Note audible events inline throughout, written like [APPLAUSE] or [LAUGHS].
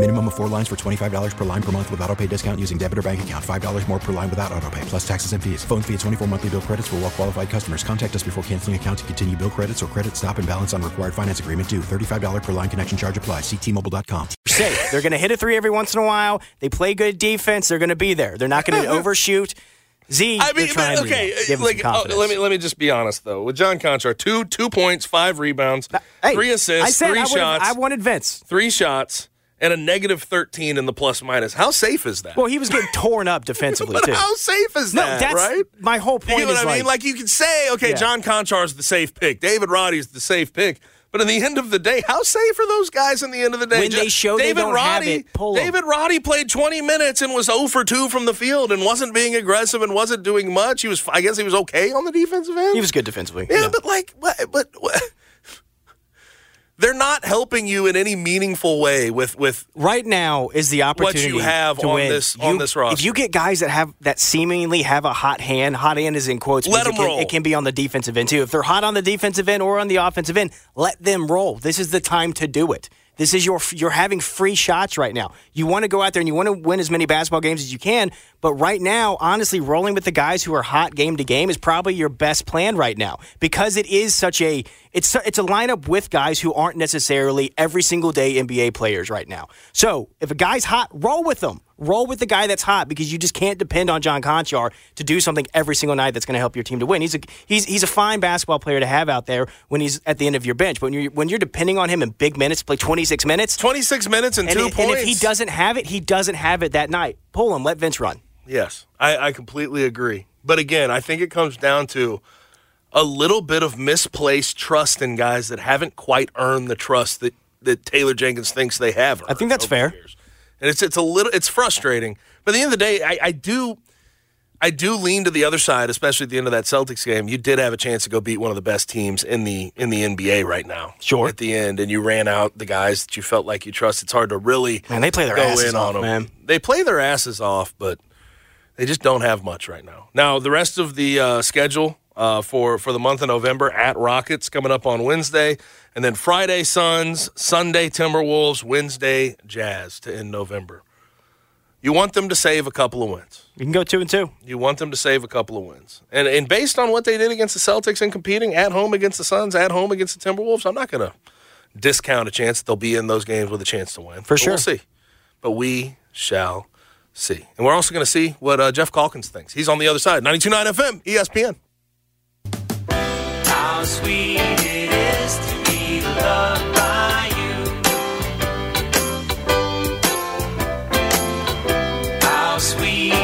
Minimum of four lines for $25 per line per month with auto pay discount using debit or bank account. $5 more per line without auto pay, plus taxes and fees. Phone fee at 24 monthly bill credits for well qualified customers. Contact us before canceling account to continue bill credits or credit stop and balance on required finance agreement due. $35 per line connection charge applies. Ctmobile.com. Safe. They're going to hit a three every once in a while. They play good defense. They're going to be there. They're not going [LAUGHS] to overshoot. Z, I mean, they're trying to okay. give Like, oh, let me let me just be honest though. With John Konchar, two two points, five rebounds, Hey, three assists, I said three I would've- shots. I wanted Vince. Three shots and a negative thirteen in the plus minus. How safe is that? Well, he was getting [LAUGHS] torn up defensively but too. how safe is no, that? that's right? my whole point. You know is what I mean? Like you could say, okay, Yeah. John Konchar's the safe pick, David Roddy's the safe pick. But in the end of the day, how safe are those guys in the end of the day? When they show they David don't have Roddy, it, pull. David Roddy played 20 minutes and was 0 for 2 from the field and wasn't being aggressive and wasn't doing much. He was, I guess, he was okay on the defensive end. he was good defensively. Yeah, but like, what, but what, they're not helping you in any meaningful way with with right now is the opportunity what you have to on win. this- on this roster. If you get guys that have that seemingly have a hot hand, hot hand is in quotes. Let because it can, roll. It can be on the defensive end too. If they're hot on the defensive end or on the offensive end, let them roll. This is the time to do it. This is your you're having free shots right now. You want to go out there and you want to win as many basketball games as you can, but right now, honestly, rolling with the guys who are hot game to game is probably your best plan right now because it is such a it's it's a lineup with guys who aren't necessarily every single day NBA players right now. So if a guy's hot, roll with them. Roll with the guy that's hot because you just can't depend on John Konchar to do something every single night that's going to help your team to win. He's a he's he's a fine basketball player to have out there when he's at the end of your bench. But when you're when you're depending on him in big minutes, to play 26 minutes, 26 minutes and, and, two it- points. and if he doesn't have it, he doesn't have it that night. Pull him, let Vince run. Yes, I, I completely agree. But again, I think it comes down to a little bit of misplaced trust in guys that haven't quite earned the trust that, that Taylor Jenkins thinks they have. I think that's fair. years. And it's it's a little it's frustrating. But at the end of the day, I, I do I do lean to the other side, especially at the end of that Celtics game. You did have a chance to go beat one of the best teams in the in the NBA right now. Sure. At the end, and you ran out the guys that you felt like you trust. It's hard to really Man, they play their go asses in off, on them. man. They play their asses off, but they just don't have much right now. Now, the rest of the uh, schedule uh, for for the month of November at Rockets coming up on Wednesday, and then Friday Suns, Sunday Timberwolves, Wednesday Jazz to end November. You want them to save a couple of wins. You can go two and two. You want them to save a couple of wins, and and based on what they did against the Celtics and competing at home against the Suns, at home against the Timberwolves, I'm not going to discount a chance that they'll be in those games with a chance to win. For But sure. we'll see. But we shall see, and we're also going to see what uh, Geoff Calkins thinks. He's on the other side, 92.9 FM, ESPN. How sweet it is to be loved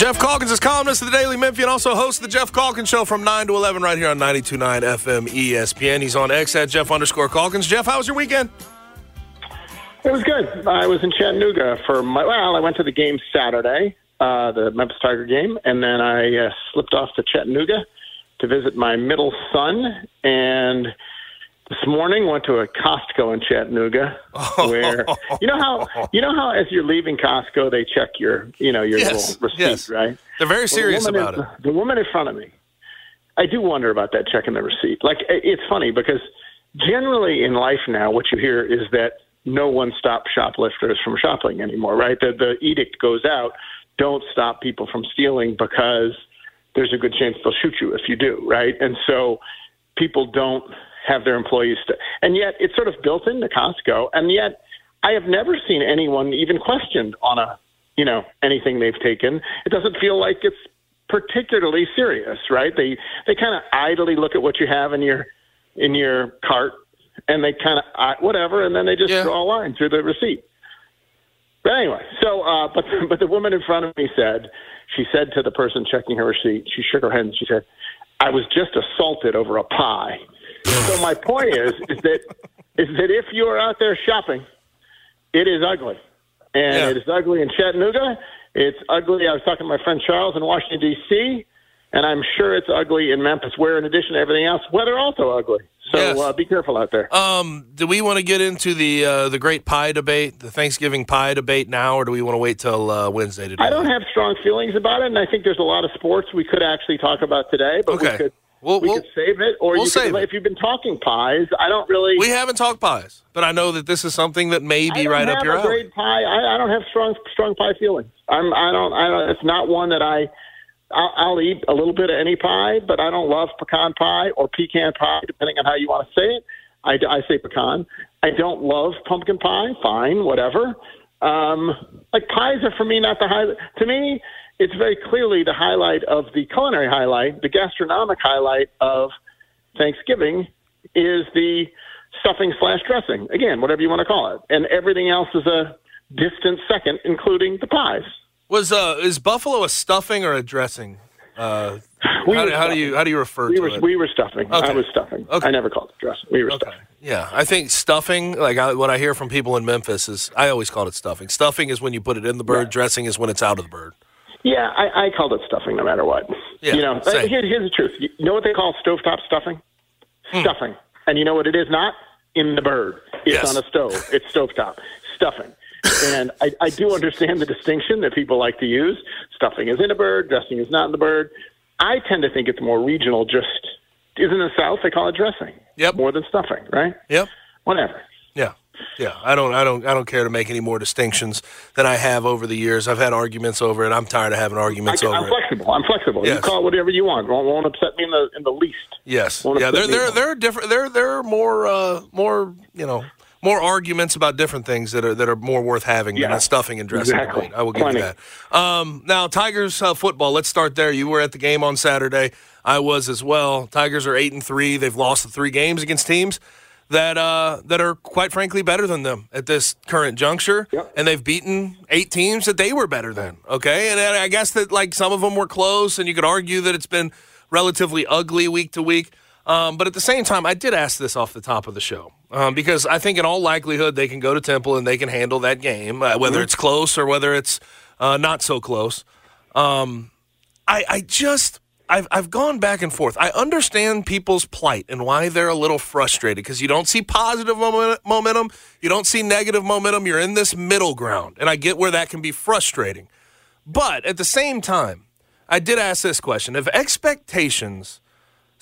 Geoff Calkins is columnist of the Daily Memphian, and also hosts the Geoff Calkins Show from 9 to 11 right here on 92.9 FM ESPN. He's on X at Geoff underscore Calkins. Jeff, how was your weekend? It was good. I was in Chattanooga for my. Well, I went to the game Saturday, uh, the Memphis Tiger game, and then I uh, slipped off to Chattanooga to visit my middle son. And this morning went to a Costco in Chattanooga, oh. where you know how you know how as you're leaving Costco they check your you know your Yes, little receipt, yes. right? They're very Well, the serious woman about it. The woman in front of me, I do wonder about that checking the receipt. Like it's funny because generally in life now, what you hear is that no one stops shoplifters from shopping anymore, right? The the edict goes out, don't stop people from stealing because there's a good chance they'll shoot you if you do, right? And so people don't have their employees, st- and yet it's sort of built into Costco, and yet I have never seen anyone even questioned on a, you know, anything they've taken. It doesn't feel like it's particularly serious, right? They they kind of idly look at what you have in your in your cart, and they kind of whatever, and then they just draw a line through the receipt. But anyway, so uh, but [LAUGHS] but the woman in front of me said she said to the person checking her receipt, she shook her head and she said, "I was just assaulted over a pie." So my point is is that is that if you are out there shopping, it is ugly, and it is ugly in Chattanooga. It's ugly. I was talking to my friend Charles in Washington D.C. And I'm sure it's ugly in Memphis, where in addition to everything else, weather also ugly. So uh, be careful out there. Um, do we want to get into the uh, the great pie debate, the Thanksgiving pie debate now, or do we want to wait till uh, Wednesday to do I don't have strong feelings about it, and I think there's a lot of sports we could actually talk about today, but Okay. we could We'll- we we'll- could save it, or we'll you save could, it. if you've been talking pies, I don't really. We haven't talked pies, but I know that this is something that may be right up your a alley. great pie. I, I don't have strong strong pie feelings. I'm I don't I don't. It's not one that I. I'll, I'll eat a little bit of any pie, but I don't love pecan pie or pecan pie, depending on how you want to say it. I, I say pecan. I don't love pumpkin pie. Fine, whatever. Um, like pies are for me not the highlight. To me, it's very clearly the highlight of the culinary highlight, the gastronomic highlight of Thanksgiving is the stuffing slash dressing. Again, whatever you want to call it, and everything else is a distant second, including the pies. Was uh, is buffalo a stuffing or a dressing? Uh, We how, do- how do you how do you refer We to were it? we were stuffing. I was stuffing. Okay. I never called it dressing. We were stuffing. Yeah, I think stuffing, like I, what I hear from people in Memphis, is I always called it stuffing. Stuffing is when you put it in the bird. Dressing is when it's out of the bird. Yeah, I, I called it stuffing no matter what. Yeah, you know, same. here, here's the truth. You know what they call stovetop stuffing? Hmm. Stuffing. And you know what it is not? In the bird. It's Yes. on a stove. It's stovetop. Stuffing. and I, I do understand the distinction that people like to use. Stuffing is in a bird, dressing is not in the bird. I tend to think it's more regional, just isn't the South, they call it dressing. Yep. More than stuffing, right? Yep. Whatever. Yeah. Yeah, I don't, I don't, I don't care to make any more distinctions than I have over the years. I've had arguments over it. I'm tired of having arguments I, over I'm it. flexible. I'm flexible. You call it whatever you want. Won't, won't upset me in the in the least. Yes. Won't Yeah, there, there, there are different. There, there are more, uh, more, you know, more arguments about different things that are that are more worth having than Yeah. a stuffing and dressing. Exactly. I will give Plenty. you that. Um, now, Tigers uh, football. Let's start there. You were at the game on Saturday. I was as well. Tigers are eight and three. They've lost the three games against teams that uh, that are quite frankly better than them at this current juncture, and they've beaten eight teams that they were better than. Okay, and I guess that like some of them were close, and you could argue that it's been relatively ugly week to week. Um, but at the same time, I did ask this off the top of the show um, because I think in all likelihood they can go to Temple and they can handle that game, uh, whether Mhm. it's close or whether it's uh, not so close. Um, I, I just I've I've gone back and forth. I understand people's plight and why they're a little frustrated because you don't see positive momentum, you don't see negative momentum. You're in this middle ground, and I get where that can be frustrating. But at the same time, I did ask this question: If expectations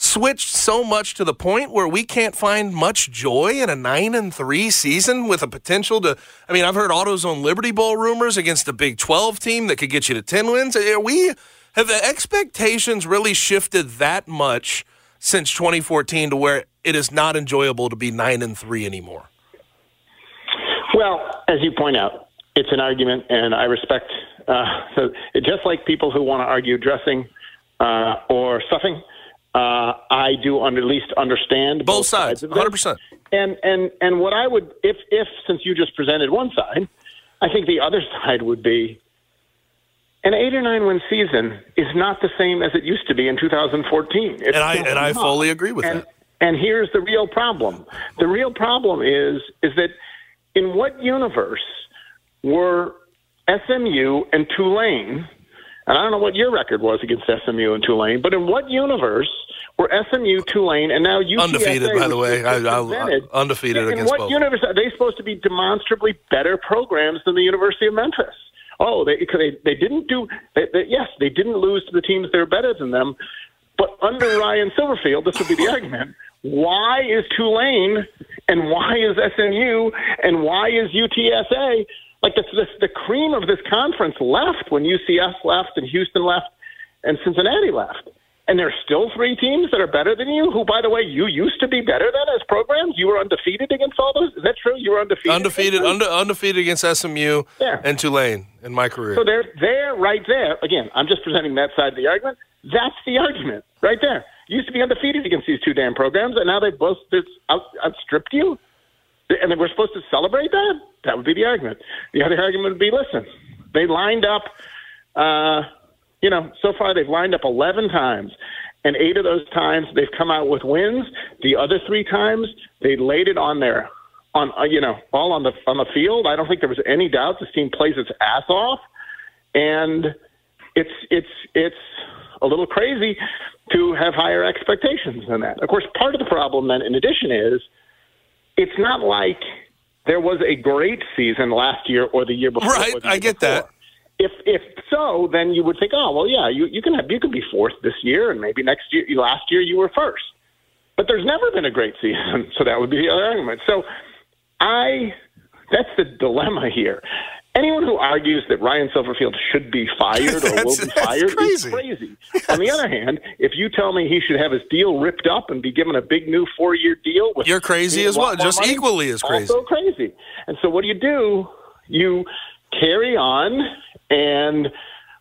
switched so much to the point where we can't find much joy in a nine and three season with a potential to I mean, I've heard AutoZone Liberty Bowl rumors against a Big Twelve team that could get you to ten wins. Are we have the expectations really shifted that much since 2014 to where it is not enjoyable to be nine and three anymore? Well, as you point out, it's an argument, and I respect. Uh, so just like people who want to argue dressing uh, or stuffing, uh, I do under, at least understand both, sides. 100%. And and and what I would, if if since you just presented one side, I think the other [LAUGHS] side would be an eight or nine win season is not the same as it used to be in 2014. It's And I and I fully agree with and, that. And here's the real problem. The real problem is is that in what universe were SMU and Tulane, and I don't know what your record was against SMU and Tulane, but in what universe were SMU, Tulane, and now UTSA, Undefeated, by the way. I- I- uh, presented, undefeated in against what both. universe are they supposed to be demonstrably better programs than the University of Memphis? Oh, they they, they didn't do. They, they, yes, they didn't lose to the teams that are better than them, but under Ryan Silverfield, this would be the [LAUGHS] argument. Why is Tulane and why is SMU and why is UTSA like the, the, the cream of this conference left when UCF left and Houston left and Cincinnati left. And there's still three teams that are better than you, who, by the way, you used to be better than as programs. You were undefeated against all those. Is that true? You were undefeated. Undefeated, under, undefeated against SMU Yeah. and Tulane in my career. So they're there, right there. Again, I'm just presenting that side of the argument. That's the argument, right there. You used to be undefeated against these two damn programs, and now they've both out, outstripped you. And then we're supposed to celebrate that? That would be the argument. The other argument would be, listen, they lined up. Uh, you know, so far they've lined up 11 times, and eight of those times they've come out with wins. The other three times they laid it on their on uh, you know all on the on the field. I don't think there was any doubt this team plays its ass off, and it's it's it's a little crazy to have higher expectations than that. Of course, part of the problem then, in addition, is it's not like there was a great season last year or the year before. Right, I get that. If if so, then you would think, oh well, yeah, you you can have you can be fourth this year, and maybe next year, last year you were first. But there's never been a great [LAUGHS] season, so that would be the other argument. So I that's the dilemma here. Anyone who argues that Ryan Silverfield should be fired or [LAUGHS] will be fired crazy. is crazy. On the other hand, if you tell me he should have his deal ripped up and be given a big new four-year deal, with You're crazy as well, just money, equally as crazy. Also crazy. And so, what do you do? You carry on, and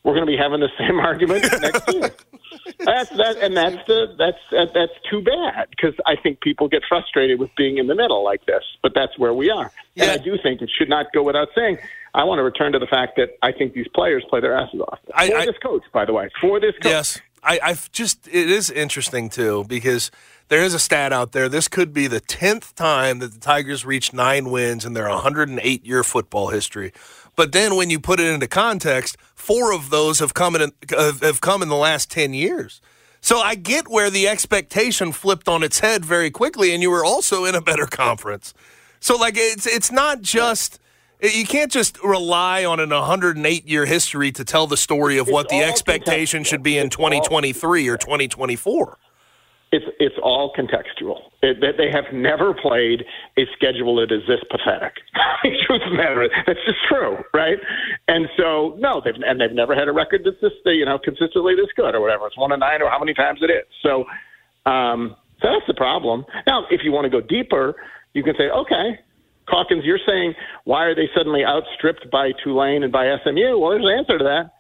we're going to be having the same [LAUGHS] argument next year. [LAUGHS] That's that, and that's the that's that, that's too bad because I think people get frustrated with being in the middle like this. But that's where we are, and I do think it should not go without saying. I want to return to the fact that I think these players play their asses off for I- I- this coach. By the way, for this coach. Yes, I, I've just it is interesting too because there is a stat out there. This could be the tenth time that the Tigers reached nine wins in their 108 year football history. But then when you put it into context, four of those have come in have have come in the last 10 years. So I get where the expectation flipped on its head very quickly, and you were also in a better conference. So like it's it's not just. Eh, you can't just rely on an 108 year history to tell the story of what the expectation should be in 2023 or 2024. It's it's all contextual. It, that they have never played a schedule that is this pathetic. [LAUGHS] Truth of the matter, that's just true, right? And so, no, they've and they've never had a record that's this, you know, consistently this good or whatever. It's one and nine or how many times it is. So, um, so that's the problem. Now, if you want to go deeper, you can say, okay, Calkins, you're saying why are they suddenly outstripped by Tulane and by SMU? Well, there's an answer to that.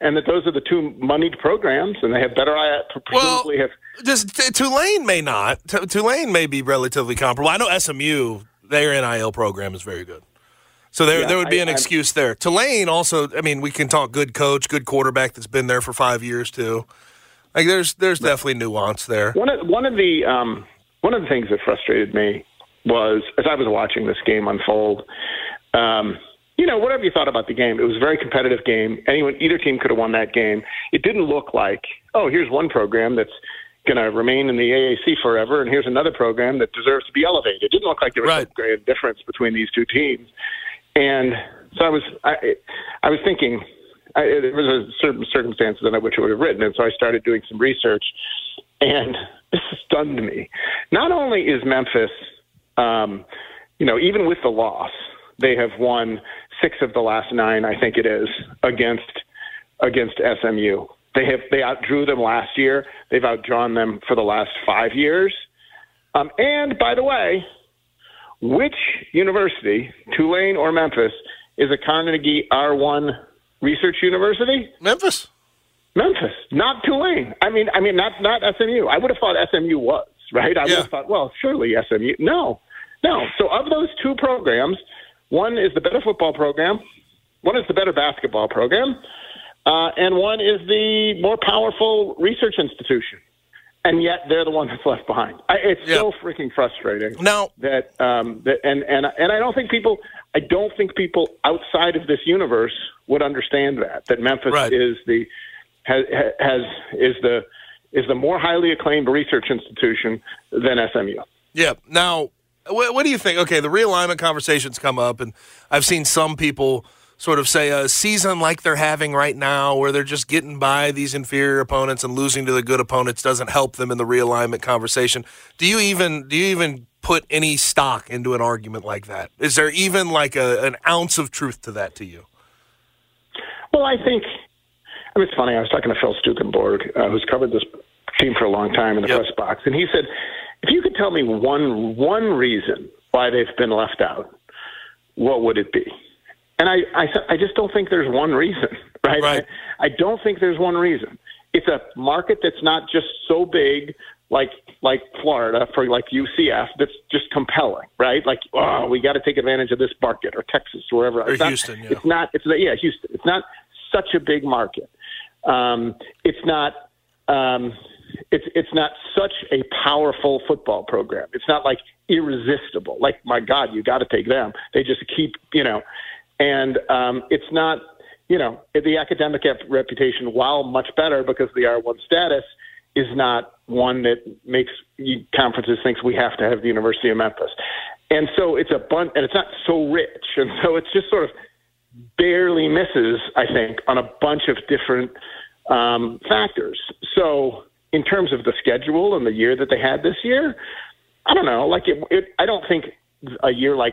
And that those are the two moneyed programs, and they have better, I presumably have Just T- Tulane may not. T- Tulane may be relatively comparable. I know SMU, their NIL program is very good. So there, Yeah, there would be I- an I'm- excuse there. Tulane also, I mean, we can talk good coach, good quarterback that's been there for five years too. Like there's there's definitely nuance there. One of one of the um, one of the things that frustrated me was as I was watching this game unfold. Um, you know, whatever you thought about the game, it was a very competitive game. Anyone, either team could have won that game. It didn't look like, oh, here's one program that's going to remain in the AAC forever, and here's another program that deserves to be elevated. It didn't look like there was some great difference between these two teams. And so I was, I, I was thinking, I, there was a certain circumstances under which I would have written, and so I started doing some research, and [LAUGHS] this stunned me. Not only is Memphis, um, you know, even with the loss, they have won six of the last nine, I think it is, against against SMU. They have they outdrew them last year. They've outdrawn them for the last five years. Um, and by the way, which university, Tulane or Memphis, is a Carnegie R1 research university? Memphis. Memphis, not Tulane. I mean, I mean, not not SMU. I would have thought SMU was right. I would have thought, well, surely SMU. No, no. So of those two programs, one is the better football program, one is the better basketball program, uh, and one is the more powerful research institution. And yet they're the one that's [LAUGHS] left behind. I, it's so freaking frustrating. Now that um, that and and and I don't think people. I don't think people outside of this universe would understand that that Memphis is the has, has is the is the more highly acclaimed research institution than SMU. Yeah. Now, what, what do you think? Okay, the realignment conversations come up, and I've seen some people sort of say a season like they're having right now, where they're just getting by these inferior opponents and losing to the good opponents, doesn't help them in the realignment conversation. Do you even do you even put any stock into an argument like that? Is there even like a, an ounce of truth to that to you? Well, I think I mean, it's funny. I was talking to Phil Stukenborg, uh, who's covered this team for a long time in the Yep. press box, and he said, if you could tell me one one reason why they've been left out, what would it be? And I, I, I just don't think there's one reason, [LAUGHS] right? Right. I, I don't think there's one reason. It's a market that's not just so big like like Florida for like UCF that's just compelling, right? Like, oh, we got to take advantage of this market or Texas or wherever. Or it's not, Houston, yeah. It's not. It's yeah, Houston. It's not such a big market. Um, it's not. Um, it's it's not such a powerful football program. It's not like irresistible. Like my God, you got to take them. They just keep you know, and um, it's not you know the academic ep- reputation, while much better because the R one status, is not one that makes conferences thinks we have to have the University of Memphis. And so it's a bunch, and it's not so rich, and so it's just sort of barely misses, I think, on a bunch of different um, factors. So, in terms of the schedule and the year that they had this year, I don't know. Like, it, it, I don't think a year like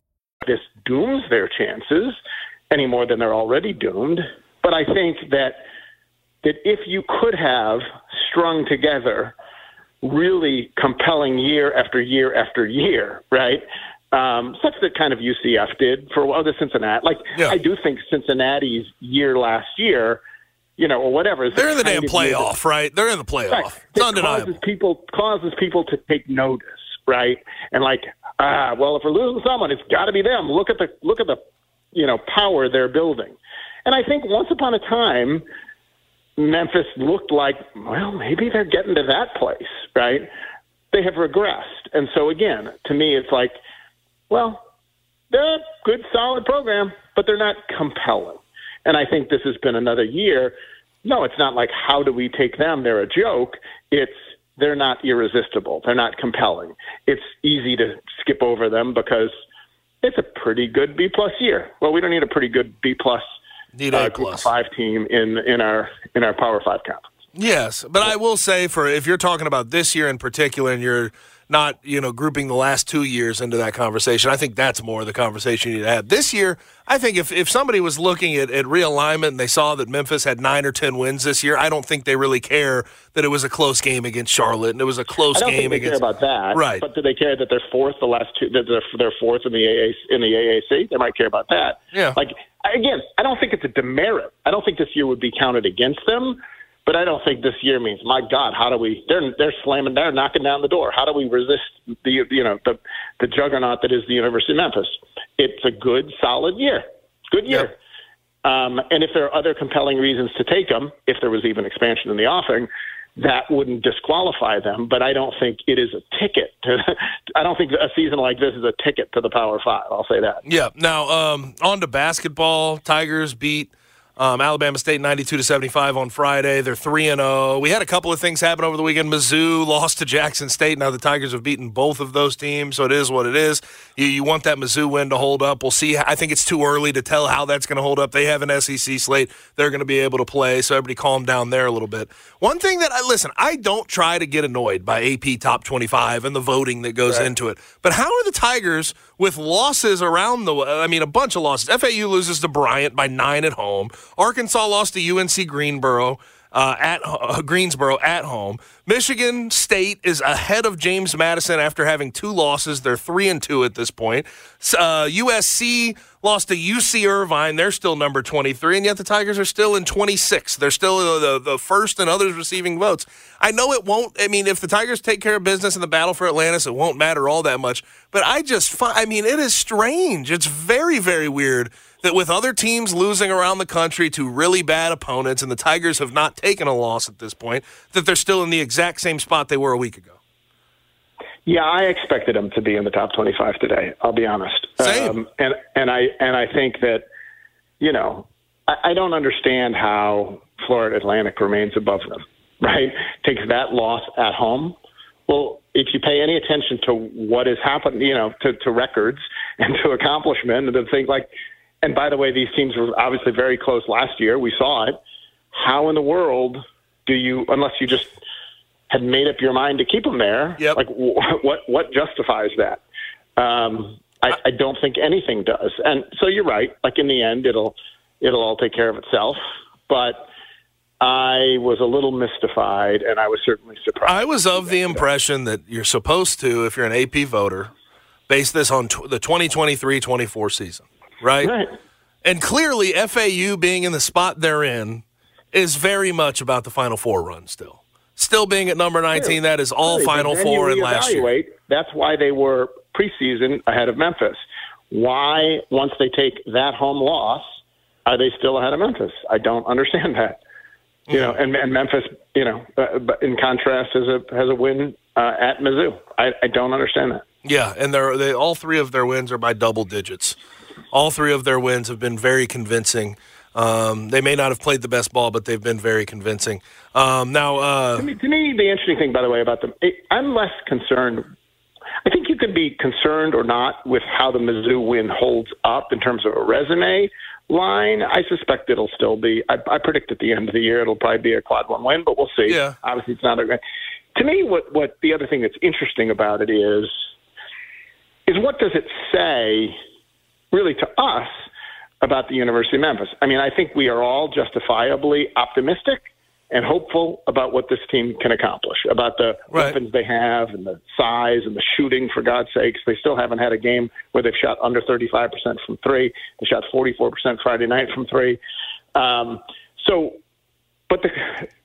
Dooms their chances any more than they're already doomed. But I think that that if you could have strung together really compelling year after year after year, right? Um, such that kind of UCF did for a while. The Cincinnati, like I do think Cincinnati's year last year, you know, or whatever. is They're in the damn of year that- playoff, right? They're in the playoff. Right. It's It undeniable. Causes people causes people to take notice, right? And like, ah, well, if we're losing someone, it's got to be them. Look at the look at the you know power they're building. And I think once upon a time, Memphis looked like, well, maybe they're getting to that place, right? They have regressed, and so again, to me, it's like, well, they're a good, solid program, but they're not compelling. And I think this has been another year. No, it's not like how do we take them? They're a joke. It's they're not irresistible. They're not compelling. It's easy to skip over them because it's a pretty good B plus year. Well, we don't need a pretty good B plus Need uh, A of plus. five team in in our in our Power Five conference. Yes, but I will say for if you're talking about this year in particular, and you're not you know grouping the last two years into that conversation, I think that's more the conversation you need to have. This year, I think if if somebody was looking at, at realignment and they saw that Memphis had nine or ten wins this year, I don't think they really care that it was a close game against Charlotte and it was a close I don't game think they against care about that, Right. But do they care that they're fourth the last two? That they're, they're fourth in the AA, in the AAC? They might care about that. Yeah. Like again, I don't think it's a demerit. I don't think this year would be counted against them. But I don't think this year means, my God, how do we? They're they're slamming, they're knocking down the door. How do we resist the you know the the juggernaut that is the University of Memphis? It's a good, solid year. Good year. Um, and if there are other compelling reasons to take them, if there was even expansion in the offering, that wouldn't disqualify them. But I don't think it is a ticket. To, [LAUGHS] I don't think a season like this is a ticket to the Power Five. I'll say that. Yeah. Now, um, on to basketball. Tigers beat Um, Alabama State 92 to 75 on Friday. They're 3 and 0. We had a couple of things happen over the weekend. Mizzou lost to Jackson State. Now the Tigers have beaten both of those teams, so it is what it is. You, you want that Mizzou win to hold up. We'll see. I think it's too early to tell how that's going to hold up. They have an SEC slate. They're going to be able to play, so everybody calm down there a little bit. One thing that I listen, I don't try to get annoyed by AP top 25 and the voting that goes Right. into it. But how are the Tigers with losses around the I mean a bunch of losses. FAU loses to Bryant by 9 at home. Arkansas lost to UNC Greensboro. Uh, at uh, Greensboro at home, Michigan State is ahead of James Madison after having two losses. They're three and two at this point. Uh, USC lost to UC Irvine. They're still number twenty three, and yet the Tigers are still in twenty six. They're still the, the first and others receiving votes. I know it won't. I mean, if the Tigers take care of business in the battle for Atlantis, it won't matter all that much. But I just, I mean, it is strange. It's very, very weird that with other teams losing around the country to really bad opponents, and the Tigers have not taken a loss at this point, that they're still in the exact same spot they were a week ago. Yeah, I expected them to be in the top 25 today. I'll be honest. Same. Um, and and I and I think that you know I, I don't understand how Florida Atlantic remains above them. [LAUGHS] Right, takes that loss at home. Well, if you pay any attention to what has happened, you know, to, to records [LAUGHS] and to accomplishment and to things like, and by the way, these teams were obviously very close last year. We saw it. How in the world do you, unless you just had made up your mind to keep them there? Yep. Like wh- [LAUGHS] what what justifies that? Um, I, I don't think anything does. And so you're right. Like in the end, it'll it'll all take care of itself. But I was a little mystified, and I was certainly surprised. I was of the impression that you're supposed to, if you're an AP voter, base this on tw- the 2023-24 season, right? Right. And clearly, FAU being in the spot they're in is very much about the Final Four run still. Still being at number 19, that is all Final Four in last year. That's why they were preseason ahead of Memphis. Why, once they take that home loss, are they still ahead of Memphis? I don't understand that. You know, and, and Memphis, you know, uh, but in contrast, has a has a win uh, at Mizzou. I, I don't understand that. Yeah, and they're, they all three of their wins are by double digits. All three of their wins have been very convincing. Um, they may not have played the best ball, but they've been very convincing. Um, now, uh, To me, to me, the interesting thing, by the way, about them, it, I'm less concerned. I think you can be concerned or not with how the Mizzou win holds up in terms of a resume line. I suspect it'll still be. I, I predict at the end of the year it'll probably be a quad one win, but we'll see. Yeah. Obviously, it's not a. To me, what what the other thing that's interesting about it is, is what does it say, really, to us about the University of Memphis? I mean, I think we are all justifiably optimistic and hopeful about what this team can accomplish, about the weapons they have and the size and the shooting, for God's sakes. They still haven't had a game where they've shot under 35% from three. They shot 44% Friday night from three. Um, so, but the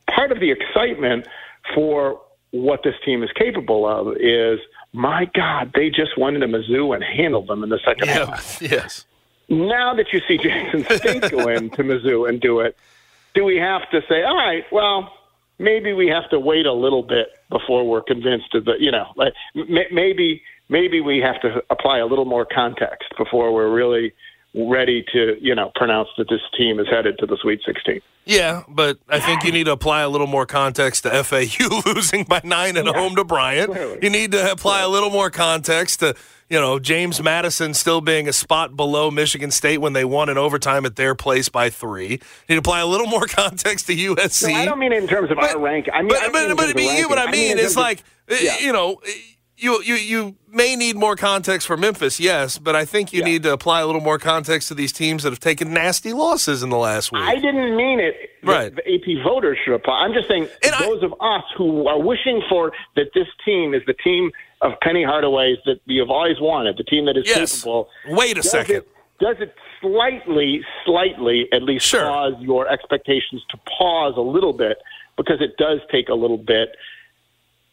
part of the excitement for what this team is capable of is, my God, they just went into Mizzou and handled them in the second half. [LAUGHS] yes. Now that you see Jackson State [LAUGHS] go into Mizzou and do it, do we have to say, all right, well, maybe we have to wait a little bit before we're convinced of the, you know, like m- maybe maybe we have to apply a little more context before we're really ready to, you know, pronounce that this team is headed to the Sweet 16. Yeah, but I think you need to apply a little more context to FAU [LAUGHS] losing by nine at home to Bryant. You need to apply a little more context to, you know, James Madison still being a spot below Michigan State when they won in overtime at their place by three. You need to apply a little [LAUGHS] more context to USC. No, I don't mean in terms of our rank. I mean, but I mean but, in but, you what I mean. it's terms of- like uh, Yeah. you know. You, you you may need more context for Memphis, yes, but I think you need to apply a little more context to these teams that have taken nasty losses in the last week. I didn't mean it. Right. The AP voters should apply. I'm just saying those of us who are wishing for that this team is the team of Penny Hardaway's that you've always wanted, the team that is Yes. capable. Wait a does second. It, does it slightly, slightly at least cause your expectations to pause a little bit because it does take a little bit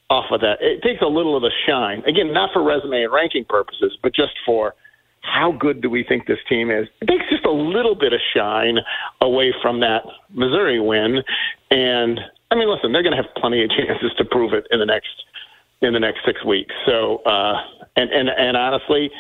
off of that. It takes a little of the shine. Again, not for resume and ranking purposes, but just for how good do we think this team is? It takes just a little bit of shine away from that Missouri win. And I mean, listen, they're going to have plenty of [LAUGHS] chances to prove it in the next in the next six weeks. So, uh, and and and honestly,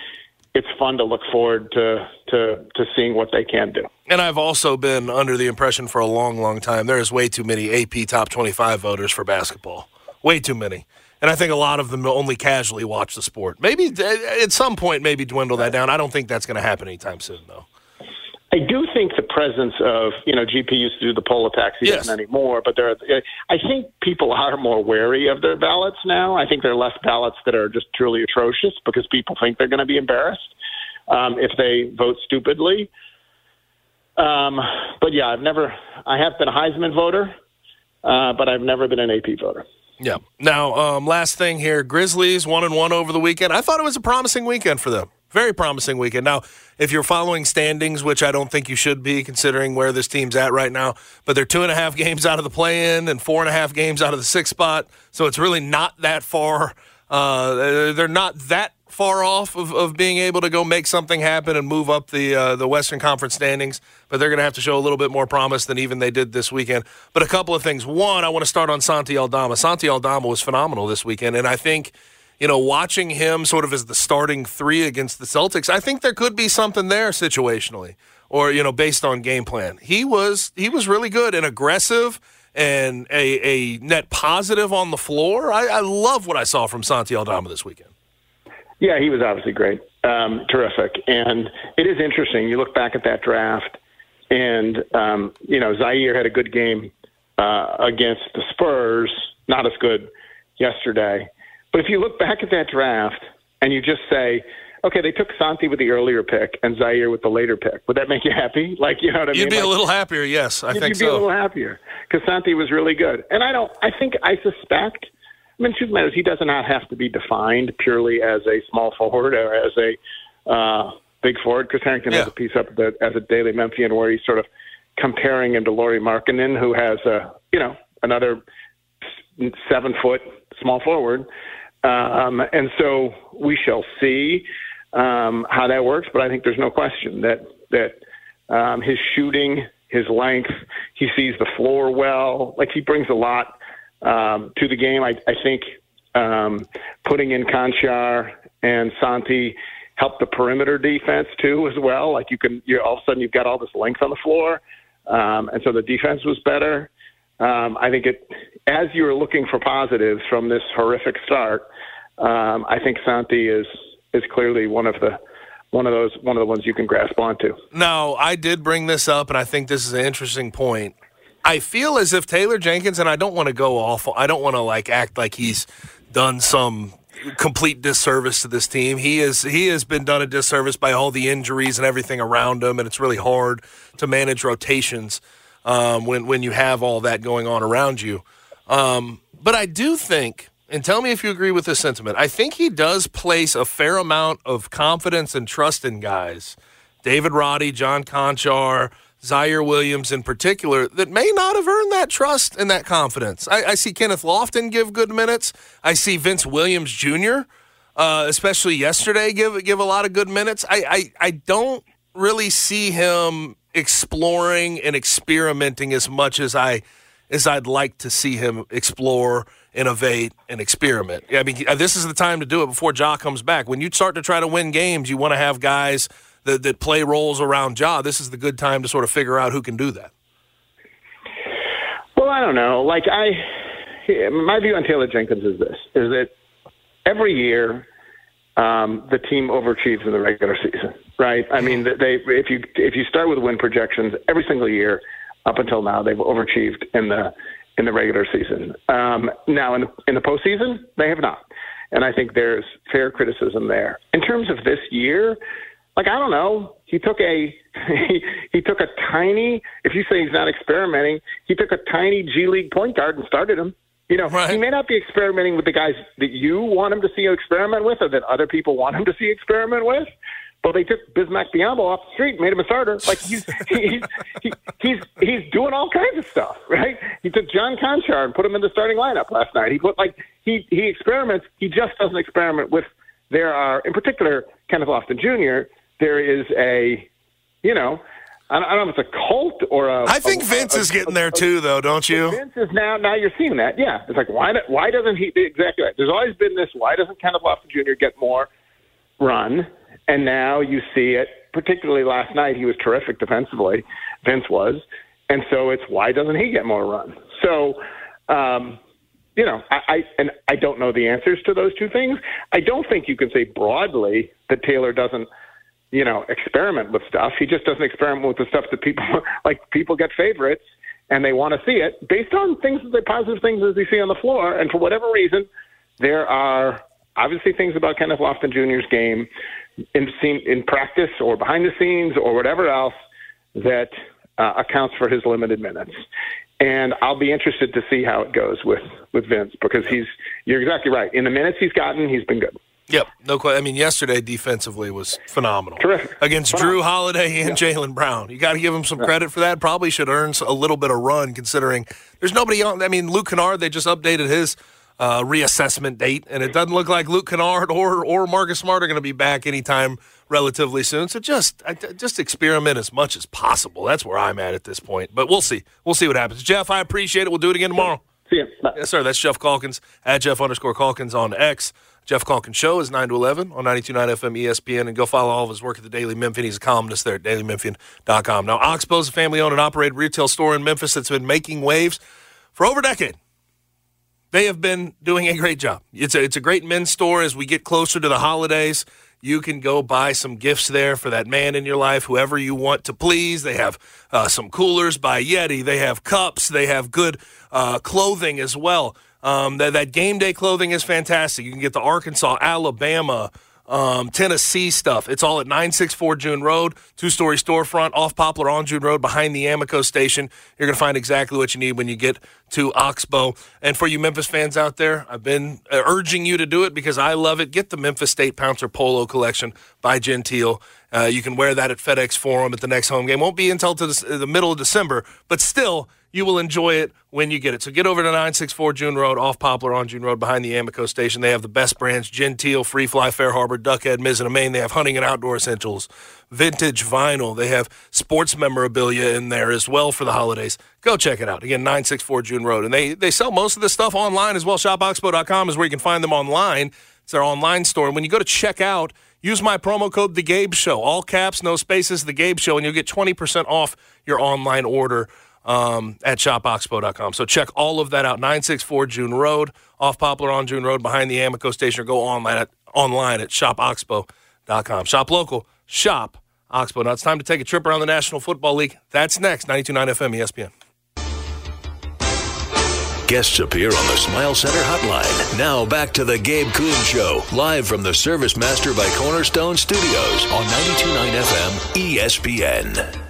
it's fun to look forward to to to seeing what they can do. And I've also been under the impression for a long, long time there is way too many AP top 25 voters for basketball. Way too many. And I think a lot of them only casually watch the sport. Maybe at some point, maybe dwindle that down. I don't think that's going to happen anytime soon, though. I do think the presence of you know GP used to do the poll attacks. He Yes. doesn't anymore, but there. Are, I think people are more wary of their ballots now. I think there are less ballots that are just truly atrocious because people think they're going to be embarrassed um, if they vote stupidly. Um, but yeah, I've never. I have been a Heisman voter, uh, but I've never been an AP voter. Yeah. Now, um, last thing here Grizzlies one and one over the weekend. I thought it was a promising weekend for them. Very promising weekend. Now, if you're following standings, which I don't think you should be considering where this team's at right now, but they're two and a half games out of the play in and four and a half games out of the sixth spot. So it's really not that far. Uh, they're not that far off of, of being able to go make something happen and move up the uh, the Western Conference standings, but they're going to have to show a little bit more promise than even they did this weekend. But a couple of things. One, I want to start on Santi Aldama. Santi Aldama was phenomenal this weekend, and I think you know watching him sort of as the starting three against the Celtics, I think there could be something there situationally, or you know based on game plan. He was he was really good and aggressive. And a, a net positive on the floor. I, I love what I saw from Santi Aldama this weekend. Yeah, he was obviously great, um, terrific, and it is interesting. You look back at that draft, and um, you know Ziaire had a good game uh, against the Spurs, not as good yesterday. But if you look back at that draft and you just say, okay, they took Santi with the earlier pick and Ziaire with the later pick, would that make you happy? [LAUGHS] Like, you know what I mean? You'd be Like, a little happier, yes. I think you'd think be a little happier because Santi was really good. And I don't. I think I suspect. I mean, truth matters. He does not have to be defined purely as a small forward or as a uh, big forward. Chris Herrington has a piece up at the, as a Daily Memphian where he's sort of comparing him to Lauri Markkanen, who has a you know another seven foot small forward. Um, and so we shall see um, how that works. But I think there's no question that that um, his shooting, his length, he sees the floor well. Like he brings a lot um, to the game. I, I think um, putting in Konchar and Santi helped the perimeter defense too as well. Like you can, you all of a sudden you've got all this length on the floor, um, and so the defense was better. Um, I think it, as you are looking for positives from this horrific start, um, I think Santi is is clearly one of the one of those one of the ones you can grasp onto. Now, I did bring this up, and I think this is an interesting point. I feel as if Taylor Jenkins, and I don't want to go awful. I don't want to like act like he's done some complete disservice to this team. He is he has been done a disservice by all the injuries and everything around him, and it's really hard to manage rotations um, when when you have all that going on around you. Um, but I do think, and tell me if you agree with this sentiment. I think he does place a fair amount of confidence and trust in guys, David Roddy, John Konchar, Ziaire Williams in particular, that may not have earned that trust and that confidence. I, I see Kenneth Lofton give good minutes. I see Vince Williams Jr. Uh, especially yesterday, give give a lot of good minutes. I, I I don't really see him exploring and experimenting as much as I as I'd like to see him explore, innovate, and experiment. I mean, this is the time to do it before Ja comes back. When you start to try to win games, you want to have guys that, that play roles around Ja. This is the good time to sort of figure out who can do that. Well, I don't know. Like I, my view on Taylor Jenkins is this: is that every year um, the team overachieves in the regular season, right? I mean, they if you if you start with win projections every single year up until now, they've overachieved in the in the regular season. Um, now in the, in the postseason, they have not, and I think there's fair criticism there. In terms of this year, like I don't know, he took a he, [LAUGHS] he took a tiny. If you say he's not experimenting, he took a tiny G League point guard and started him. You know, he may not be experimenting with the guys that you want him to see experiment with, or that other people want him to see experiment with. But they took Bismack Biyombo off the street, made him a starter. Like he's [LAUGHS] he's he, he's he's doing all kinds of stuff, right? He took John Konchar and put him in the starting lineup last night. He put like he he experiments. He just doesn't experiment with. There are, in particular, Kenneth Lofton Jr. There is a, you know, I don't, I don't know if it's a cult or a. I think a- Vince a- is getting there too, though, don't you? Vince is now now you're seeing that. Yeah, it's like why why doesn't he exactly right? There's always been this. Why doesn't Kenneth Lofton Jr. get more run? And now you see it, particularly last night, he was terrific defensively, Vince was. And so it's why doesn't he get more run? So, um, you know, I, I and I don't know the answers to those two things. I don't think you can say broadly that Taylor doesn't, you know, experiment with stuff. He just doesn't experiment with the stuff that people [LAUGHS] like. People get favorites and they want to see it based on things, the positive things that they see on the floor. And for whatever reason, there are obviously things about Kenneth Lofton Jr.'s game in in practice or behind the scenes or whatever else that uh, accounts for his limited minutes. And I'll be interested to see how it goes with with Vince because he's you're exactly right. In the minutes he's gotten, he's been good. Yep, no question. I mean, yesterday defensively was phenomenal. Terrific. Against Phenomenal. Jrue Holiday and Yeah. Jaylen Brown. You got to give him some Yeah. credit for that. Probably should earn a little bit of run considering there's nobody on. I mean, Luke Kennard, they just updated his uh, reassessment date, and it doesn't look like Luke Kennard or, or Marcus Smart are going to be back anytime relatively soon. So just I- just experiment as much as possible. That's where I'm at at this point. But we'll see. We'll see what happens. Geoff, I appreciate it. We'll do it again tomorrow. See ya. Yes, sir. That's Geoff Calkins at Geoff underscore Calkins on X. Geoff Calkins Show is 9 to 11 on 92.9 FM ESPN. And go follow all of his work at the Daily Memphian. He's a columnist there at dailymemphian.com. Now, Oxbow is a family owned and operated retail store in Memphis that's been making waves for over a decade. They have been doing a great job. It's a, it's a great men's store as we get closer to the holidays. You can go buy some gifts there for that man in your life, whoever you want to please. They have uh, some coolers by Yeti. They have cups. They have good uh, clothing as well. Um, that, that game day clothing is fantastic. You can get the Arkansas, Alabama, um, Tennessee stuff. It's all at 964 June Road, two story storefront off Poplar on June Road behind the Amico station. You're going to find exactly what you need when you get to Oxbow. And for you Memphis fans out there, I've been uh, urging you to do it because I love it. Get the Memphis State Pouncer Polo collection by Gentile. Uh, you can wear that at FedEx Forum at the next home game. Won't be until the, the middle of December, but still, you will enjoy it when you get it. So get over to 964 June Road, off Poplar on June Road, behind the Amico station. They have the best brands Gentile, Free Fly, Fair Harbor, Duckhead, Mizzen, and Main. They have hunting and outdoor essentials, vintage vinyl. They have sports memorabilia in there as well for the holidays. Go check it out. Again, 964 June Road. And they, they sell most of this stuff online as well. ShopOxbow.com is where you can find them online. It's their online store. And when you go to check out, use my promo code The Gabe Show. All caps, no spaces, The Gabe Show, and you'll get 20% off your online order um, at shopoxbow.com. So check all of that out. 964 June Road, off Poplar on June Road, behind the Amico station, or go online at, online at shopoxbow.com. Shop local, shop Oxbow. Now it's time to take a trip around the National Football League. That's next, 92.9 FM ESPN. Guests appear on the Smile Center hotline. Now back to the Gabe Kuhn Show, live from the Service Master by Cornerstone Studios on 92.9 FM ESPN.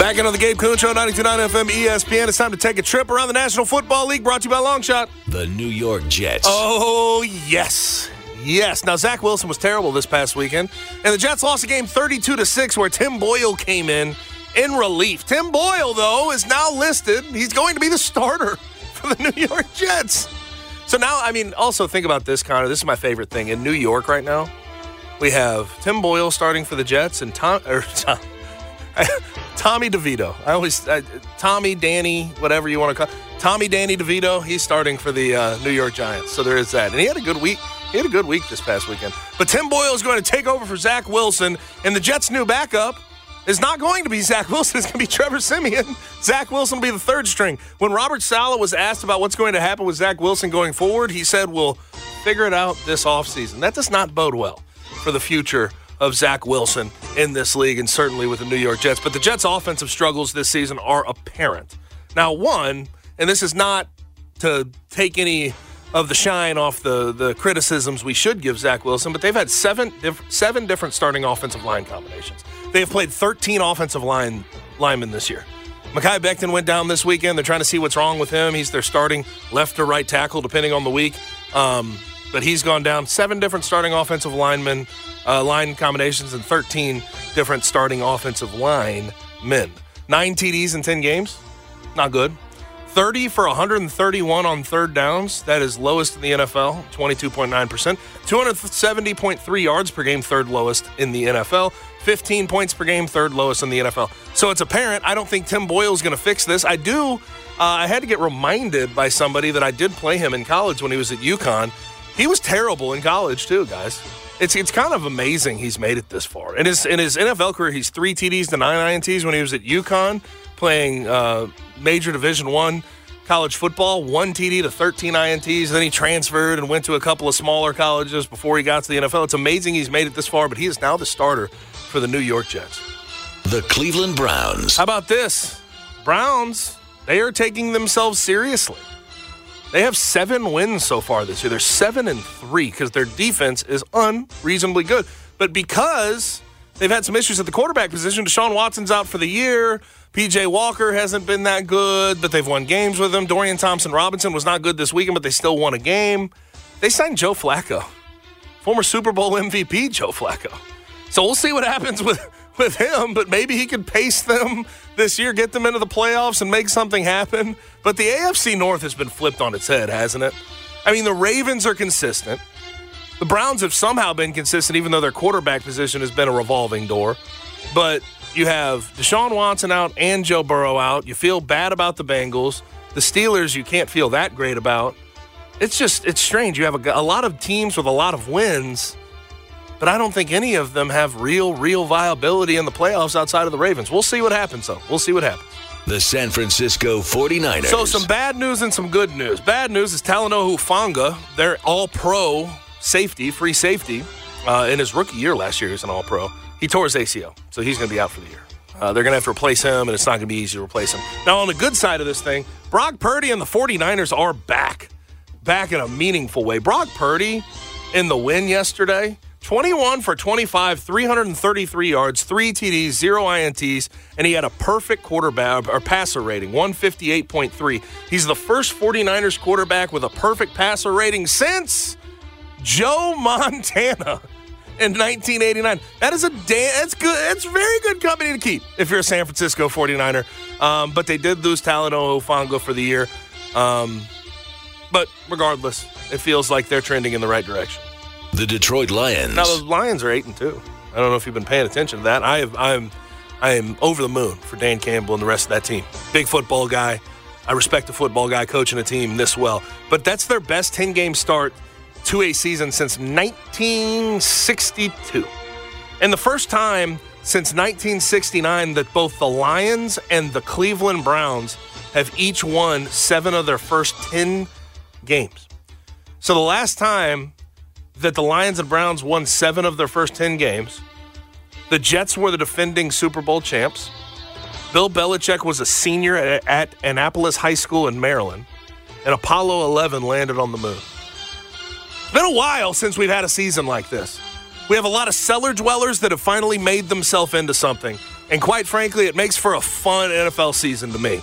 Back on the Gabe Kuhn Show, 92.9 FM ESPN. It's time to take a trip around the National Football League, brought to you by Longshot. The New York Jets. Oh, yes. Yes. Now, Zach Wilson was terrible this past weekend, and the Jets lost a game 32 to 6 where Tim Boyle came in in relief. Tim Boyle, though, is now listed. He's going to be the starter [LAUGHS] for the New York Jets. So now, I mean, also think about this, Connor. This is my favorite thing. In New York right now, we have Tim Boyle starting for the Jets and Tom, or [LAUGHS] Tom, [LAUGHS] Tommy DeVito. I always, uh, Tommy, Danny, whatever you want to call Tommy, Danny DeVito, he's starting for the uh, New York Giants. So there is that. And he had a good week. He had a good week this past weekend. But Tim Boyle is going to take over for Zach Wilson, and the Jets' new backup is not going to be [LAUGHS] Zach Wilson. It's going to be Trevor Siemian. Zach Wilson will be the third string. When Robert Saleh was asked about what's going to happen with Zach Wilson going forward, he said, We'll figure it out this offseason. That does not bode well for the future of Zach Wilson in this league and certainly with the New York Jets. But the Jets' offensive struggles this season are apparent. Now, one, and this is not to take any of the shine off the, the criticisms we should give Zach Wilson, but they've had seven, diff- seven different starting offensive line combinations. They have played 13 offensive line linemen this year. Mekhi Becton went down this weekend. They're trying to see what's wrong with him. He's their starting left or right tackle, depending on the week. Um, but he's gone down. Seven different starting offensive linemen, uh, line combinations, and 13 different starting offensive line men. Nine TDs in 10 games. Not good. 30 for 131 on third downs. That is lowest in the NFL, 22.9%. 270.3 yards per game, third lowest in the NFL. 15 points per game, third lowest in the NFL. So it's apparent. I don't think Tim Boyle is going to fix this. I do. Uh, I had to get reminded by somebody that I did play him in college when he was at UConn. He was terrible in college too, guys. It's it's kind of amazing he's made it this far. In his in his NFL career, he's three TDs to nine INTs when he was at UConn playing uh, major Division One college football. One TD to 13 INTs. Then he transferred and went to a couple of smaller colleges before he got to the NFL. It's amazing he's made it this far, but he is now the starter for the New York Jets. The Cleveland Browns. How about this? Browns, they are taking themselves seriously. They have seven wins so far this year. They're seven and three because their defense is unreasonably good. But because they've had some issues at the quarterback position, Deshaun Watson's out for the year. PJ Walker hasn't been that good, but they've won games with him. Dorian Thompson Robinson was not good this weekend, but they still won a game. They signed Joe Flacco, former Super Bowl MVP Joe Flacco. So we'll see what happens with, with him, but maybe he could pace them this year, get them into the playoffs, and make something happen. But the AFC North has been flipped on its head, hasn't it? I mean, the Ravens are consistent. The Browns have somehow been consistent, even though their quarterback position has been a revolving door. But you have Deshaun Watson out and Joe Burrow out. You feel bad about the Bengals. The Steelers, you can't feel that great about. It's just, it's strange. You have a, a lot of teams with a lot of wins, but I don't think any of them have real, real viability in the playoffs outside of the Ravens. We'll see what happens, though. We'll see what happens. The San Francisco 49ers. So, some bad news and some good news. Bad news is Talanoa Hufanga, their all pro safety, free safety, uh, in his rookie year last year, he was an all pro. He tore his ACL, so he's going to be out for the year. Uh, they're going to have to replace him, and it's not going to be easy to replace him. Now, on the good side of this thing, Brock Purdy and the 49ers are back, back in a meaningful way. Brock Purdy in the win yesterday, 21 for 25, 333 yards, three TDs, zero INTs, and he had a perfect quarterback or passer rating, 158.3. He's the first 49ers quarterback with a perfect passer rating since Joe [LAUGHS] Montana in 1989. That is a damn, that's good. That's very good company to keep if you're a San Francisco 49er. Um, but they did lose Talanoa Hufanga for the year. Um, but regardless, it feels like they're trending in the right direction. The Detroit Lions. Now the Lions are eight and two. I don't know if you've been paying attention to that. I have, I'm I am over the moon for Dan Campbell and the rest of that team. Big football guy. I respect a football guy coaching a team this well. But that's their best 10 game start to a season since 1962. And the first time since 1969 that both the Lions and the Cleveland Browns have each won seven of their first 10 games. So the last time that the Lions and Browns won seven of their first 10 games, the Jets were the defending Super Bowl champs. Bill Belichick was a senior at, at Annapolis High School in Maryland, and Apollo 11 landed on the moon. It's been a while since we've had a season like this. We have a lot of cellar dwellers that have finally made themselves into something. And quite frankly, it makes for a fun NFL season to me.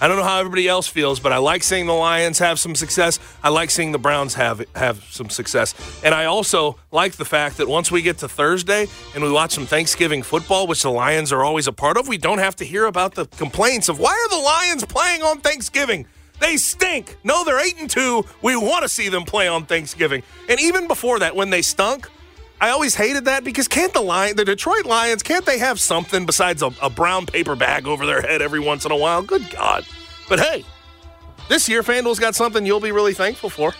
I don't know how everybody else feels, but I like seeing the Lions have some success. I like seeing the Browns have have some success. And I also like the fact that once we get to Thursday and we watch some Thanksgiving football, which the Lions are always a part of, we don't have to hear about the complaints of why are the Lions playing on Thanksgiving? They stink. No, they're 8 and 2. We want to see them play on Thanksgiving. And even before that when they stunk, I always hated that because can't the Lion, the Detroit Lions, can't they have something besides a, a, brown paper bag over their head every once in a while? Good God. But hey, this year FanDuel's got something you'll be really thankful for.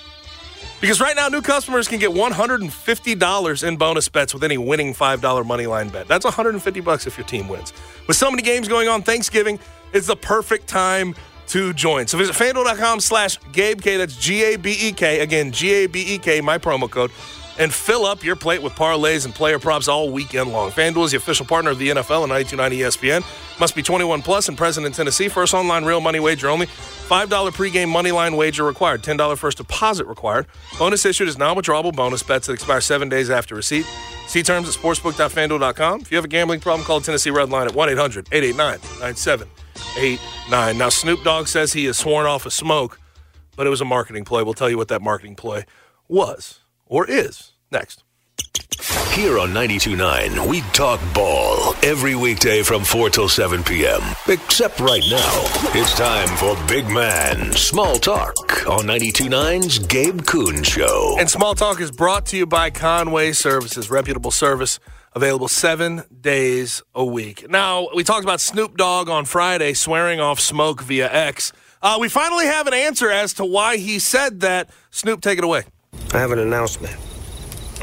Because right now, new customers can get $150 in bonus bets with any winning $5 money line bet. That's 150 bucks if your team wins. With so many games going on, Thanksgiving is the perfect time to join. So visit fanduel.com slash GabeK. That's G A B E K. Again, G A B E K, my promo code. And fill up your plate with parlays and player props all weekend long. FanDuel is the official partner of the NFL and 9290 ESPN. Must be 21 plus and present in Tennessee. First online real money wager only. $5 pregame money line wager required. $10 first deposit required. Bonus issued is non-withdrawable bonus bets that expire seven days after receipt. See terms at sportsbook.fanduel.com. If you have a gambling problem, call Tennessee Red Line at 1-800-889-9789. Now, Snoop Dogg says he has sworn off of smoke, but it was a marketing play. We'll tell you what that marketing play was or is next. Here on 92.9, we talk ball every weekday from 4 till 7 p.m. Except right now. It's time for Big Man Small Talk on 92.9's Gabe Kuhn Show. And Small Talk is brought to you by Conway Services, reputable service available seven days a week. Now, we talked about Snoop Dogg on Friday swearing off smoke via X. Uh, we finally have an answer as to why he said that. Snoop, take it away. I have an announcement.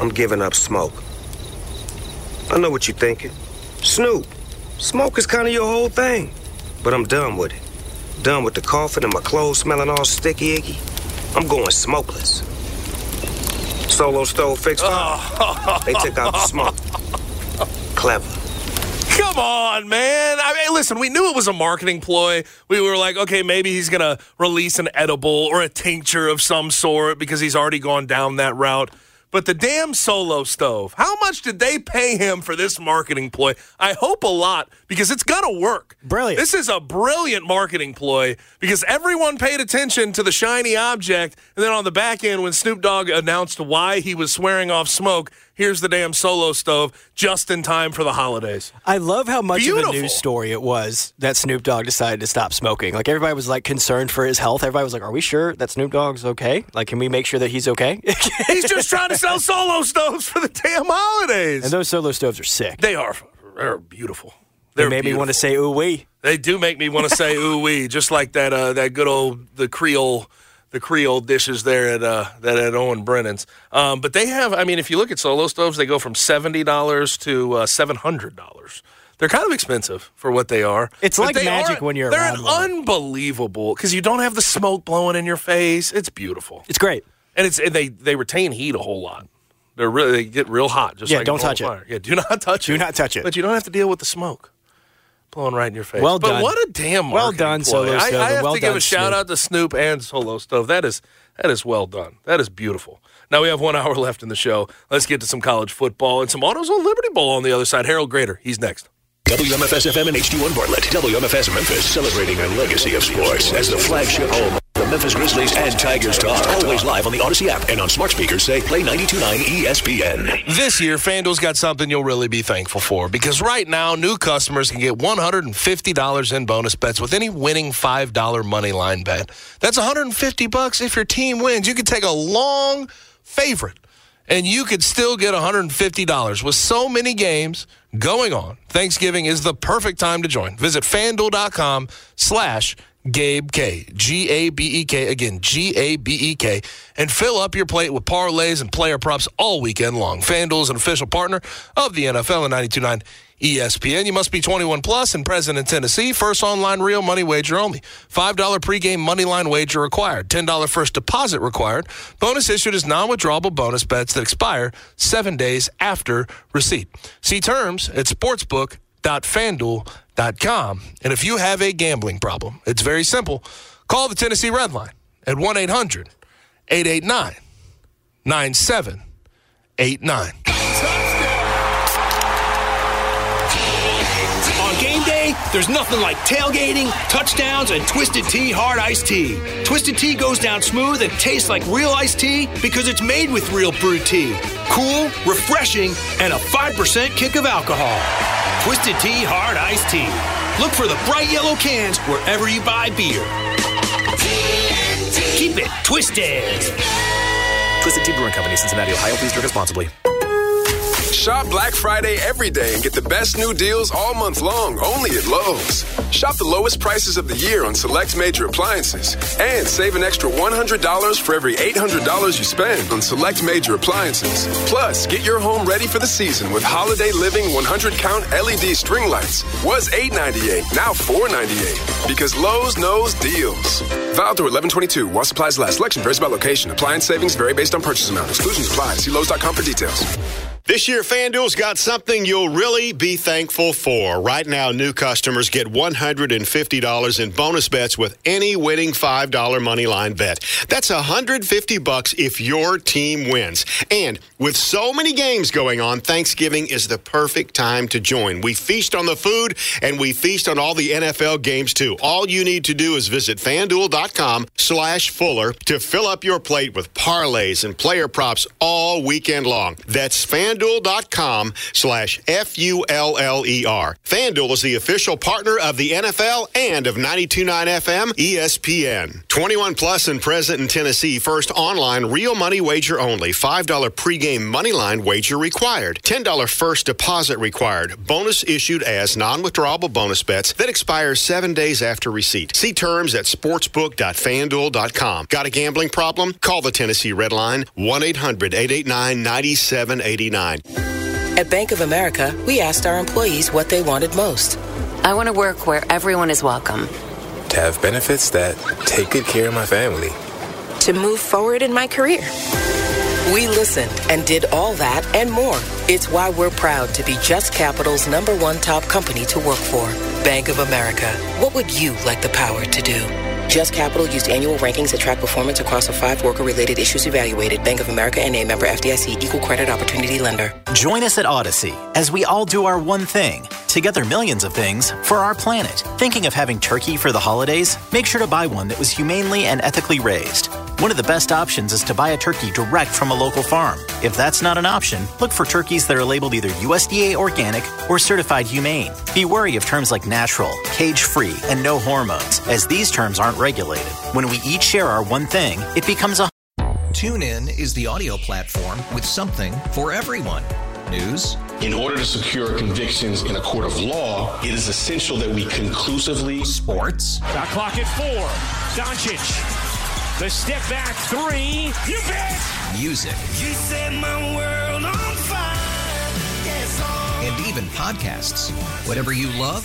I'm giving up smoke. I know what you're thinking. Snoop, smoke is kind of your whole thing. But I'm done with it. Done with the coughing and my clothes smelling all sticky icky. I'm going smokeless. Solo stove fix fire. [LAUGHS] They took out the smoke. Clever. Come on, man. I mean, listen, we knew it was a marketing ploy. We were like, okay, maybe he's going to release an edible or a tincture of some sort because he's already gone down that route. But the damn solo stove, how much did they pay him for this marketing ploy? I hope a lot because it's going to work. Brilliant. This is a brilliant marketing ploy because everyone paid attention to the shiny object. And then on the back end, when Snoop Dogg announced why he was swearing off smoke, here's the damn solo stove just in time for the holidays. I love how much of a news story it was that Snoop Dogg decided to stop smoking. Like everybody was like concerned for his health. Everybody was like, "Are we sure that Snoop Dogg's okay? Like, can we make sure that he's okay?" [LAUGHS] He's just trying to sell solo stoves for the damn holidays. and those solo stoves are sick. They are. They're beautiful. They They're made me want to say "ooh wee." They do make me want to say [LAUGHS] ooh wee, just like that uh, that good old the Creole the Creole dishes there at uh, that at Owen Brennan's. Um, but they have, I mean, if you look at solo stoves, they go from seventy dollars to uh, seven hundred dollars. They're kind of expensive for what they are. It's like they magic are- when you're They're around an unbelievable because you don't have the smoke blowing in your face. It's beautiful. It's great. And it's and they they retain heat a whole lot. They're really they get real hot. Just Yeah, like don't normal touch it. Yeah, do not touch it. Do not touch it. But you don't have to deal with the smoke blowing right in your face. Well done. but done. what a damn Well done, ploy. Solo I, Stove, I and have well to give done, a shout Snoop. out to Snoop and Solo Stove. That is that is well done. That is beautiful. Now we have one hour left in the show. Let's get to some college football and some autos on Liberty Bowl on the other side. Harold Grader, he's next. WMFS FM and HD1 Bartlett. WMFS Memphis celebrating a legacy of sports as the flagship home Memphis Grizzlies and Tigers talk. Always live on the Audacy app and on smart speakers say play 92.9 ESPN. This year, FanDuel's got something you'll really be thankful for because right now, new customers can get $150 in bonus bets with any winning $5 money line bet. That's 150 bucks if your team wins. You could take a long favorite and you could still get $150 with so many games going on. Thanksgiving is the perfect time to join. Visit fanduel.com slash Gabe K. G A B E K. Again, G A B E K. And fill up your plate with parlays and player props all weekend long. FanDuel is an official partner of the NFL and 92.9 ESPN. You must be 21 plus and present in Tennessee. First online real money wager only. $5 pregame money line wager required. $10 first deposit required. Bonus issued is non-withdrawable bonus bets that expire seven days after receipt. See terms at sportsbook.fanduel.com. And if you have a gambling problem, it's very simple. Call the Tennessee Red Line at 1 800 889 9789. On game day, there's nothing like tailgating, touchdowns, and Twisted Tea Hard Iced Tea. Twisted Tea goes down smooth and tastes like real iced tea because it's made with real brewed tea. Cool, refreshing, and a 5% kick of alcohol. Twisted Tea Hard Iced Tea. Look for the bright yellow cans wherever you buy beer. Keep it twisted. Twisted Tea Brewing Company, Cincinnati, Ohio. Please drink responsibly. Shop Black Friday every day and get the best new deals all month long only at Lowe's. Shop the lowest prices of the year on select major appliances and save an extra $100 for every $800 you spend on select major appliances. Plus, get your home ready for the season with Holiday Living 100 count LED string lights. Was $8.98, now $4.98. Because Lowe's knows deals. Valid through 1122 while supplies last. Selection varies by location. Appliance savings vary based on purchase amount. Exclusions apply. See Lowe's.com for details. This year, FanDuel's got something you'll really be thankful for. Right now, new customers get $150 in bonus bets with any winning $5 money line bet. That's 150 bucks if your team wins. And with so many games going on, Thanksgiving is the perfect time to join. We feast on the food and we feast on all the NFL games too. All you need to do is visit fanduel.com slash Fuller to fill up your plate with parlays and player props all weekend long. That's FanDuel fanduel.com slash F-U-L-L-E-R. FanDuel is the official partner of the NFL and of 92.9 FM ESPN. 21 plus and present in Tennessee. First online real money wager only. $5 pregame money line wager required. $10 first deposit required. Bonus issued as non-withdrawable bonus bets that expires seven days after receipt. See terms at sportsbook.fanduel.com. Got a gambling problem? Call the Tennessee Red Line 1-800-889-9789. At Bank of America, we asked our employees what they wanted most. I want to work where everyone is welcome. To have benefits that take good care of my family. To move forward in my career. We listened and did all that and more. It's why we're proud to be Just Capital's number one top company to work for. Bank of America. What would you like the power to do? Just Capital used annual rankings that track performance across the five worker-related issues evaluated. Bank of America and a member FDIC equal credit opportunity lender. Join us at Audacy as we all do our one thing. Together millions of things for our planet. Thinking of having turkey for the holidays? Make sure to buy one that was humanely and ethically raised. One of the best options is to buy a turkey direct from a local farm. If that's not an option, look for turkeys that are labeled either USDA organic or certified humane. Be wary of terms like natural, cage free, and no hormones, as these terms aren't regulated. When we each share our one thing, it becomes a. TuneIn is the audio platform with something for everyone. News. In order to secure convictions in a court of law, it is essential that we conclusively. Sports. Shot clock at four. Doncic. The step back three. You bet. Music. You set my world on fire. Yes. And even podcasts. Whatever you love,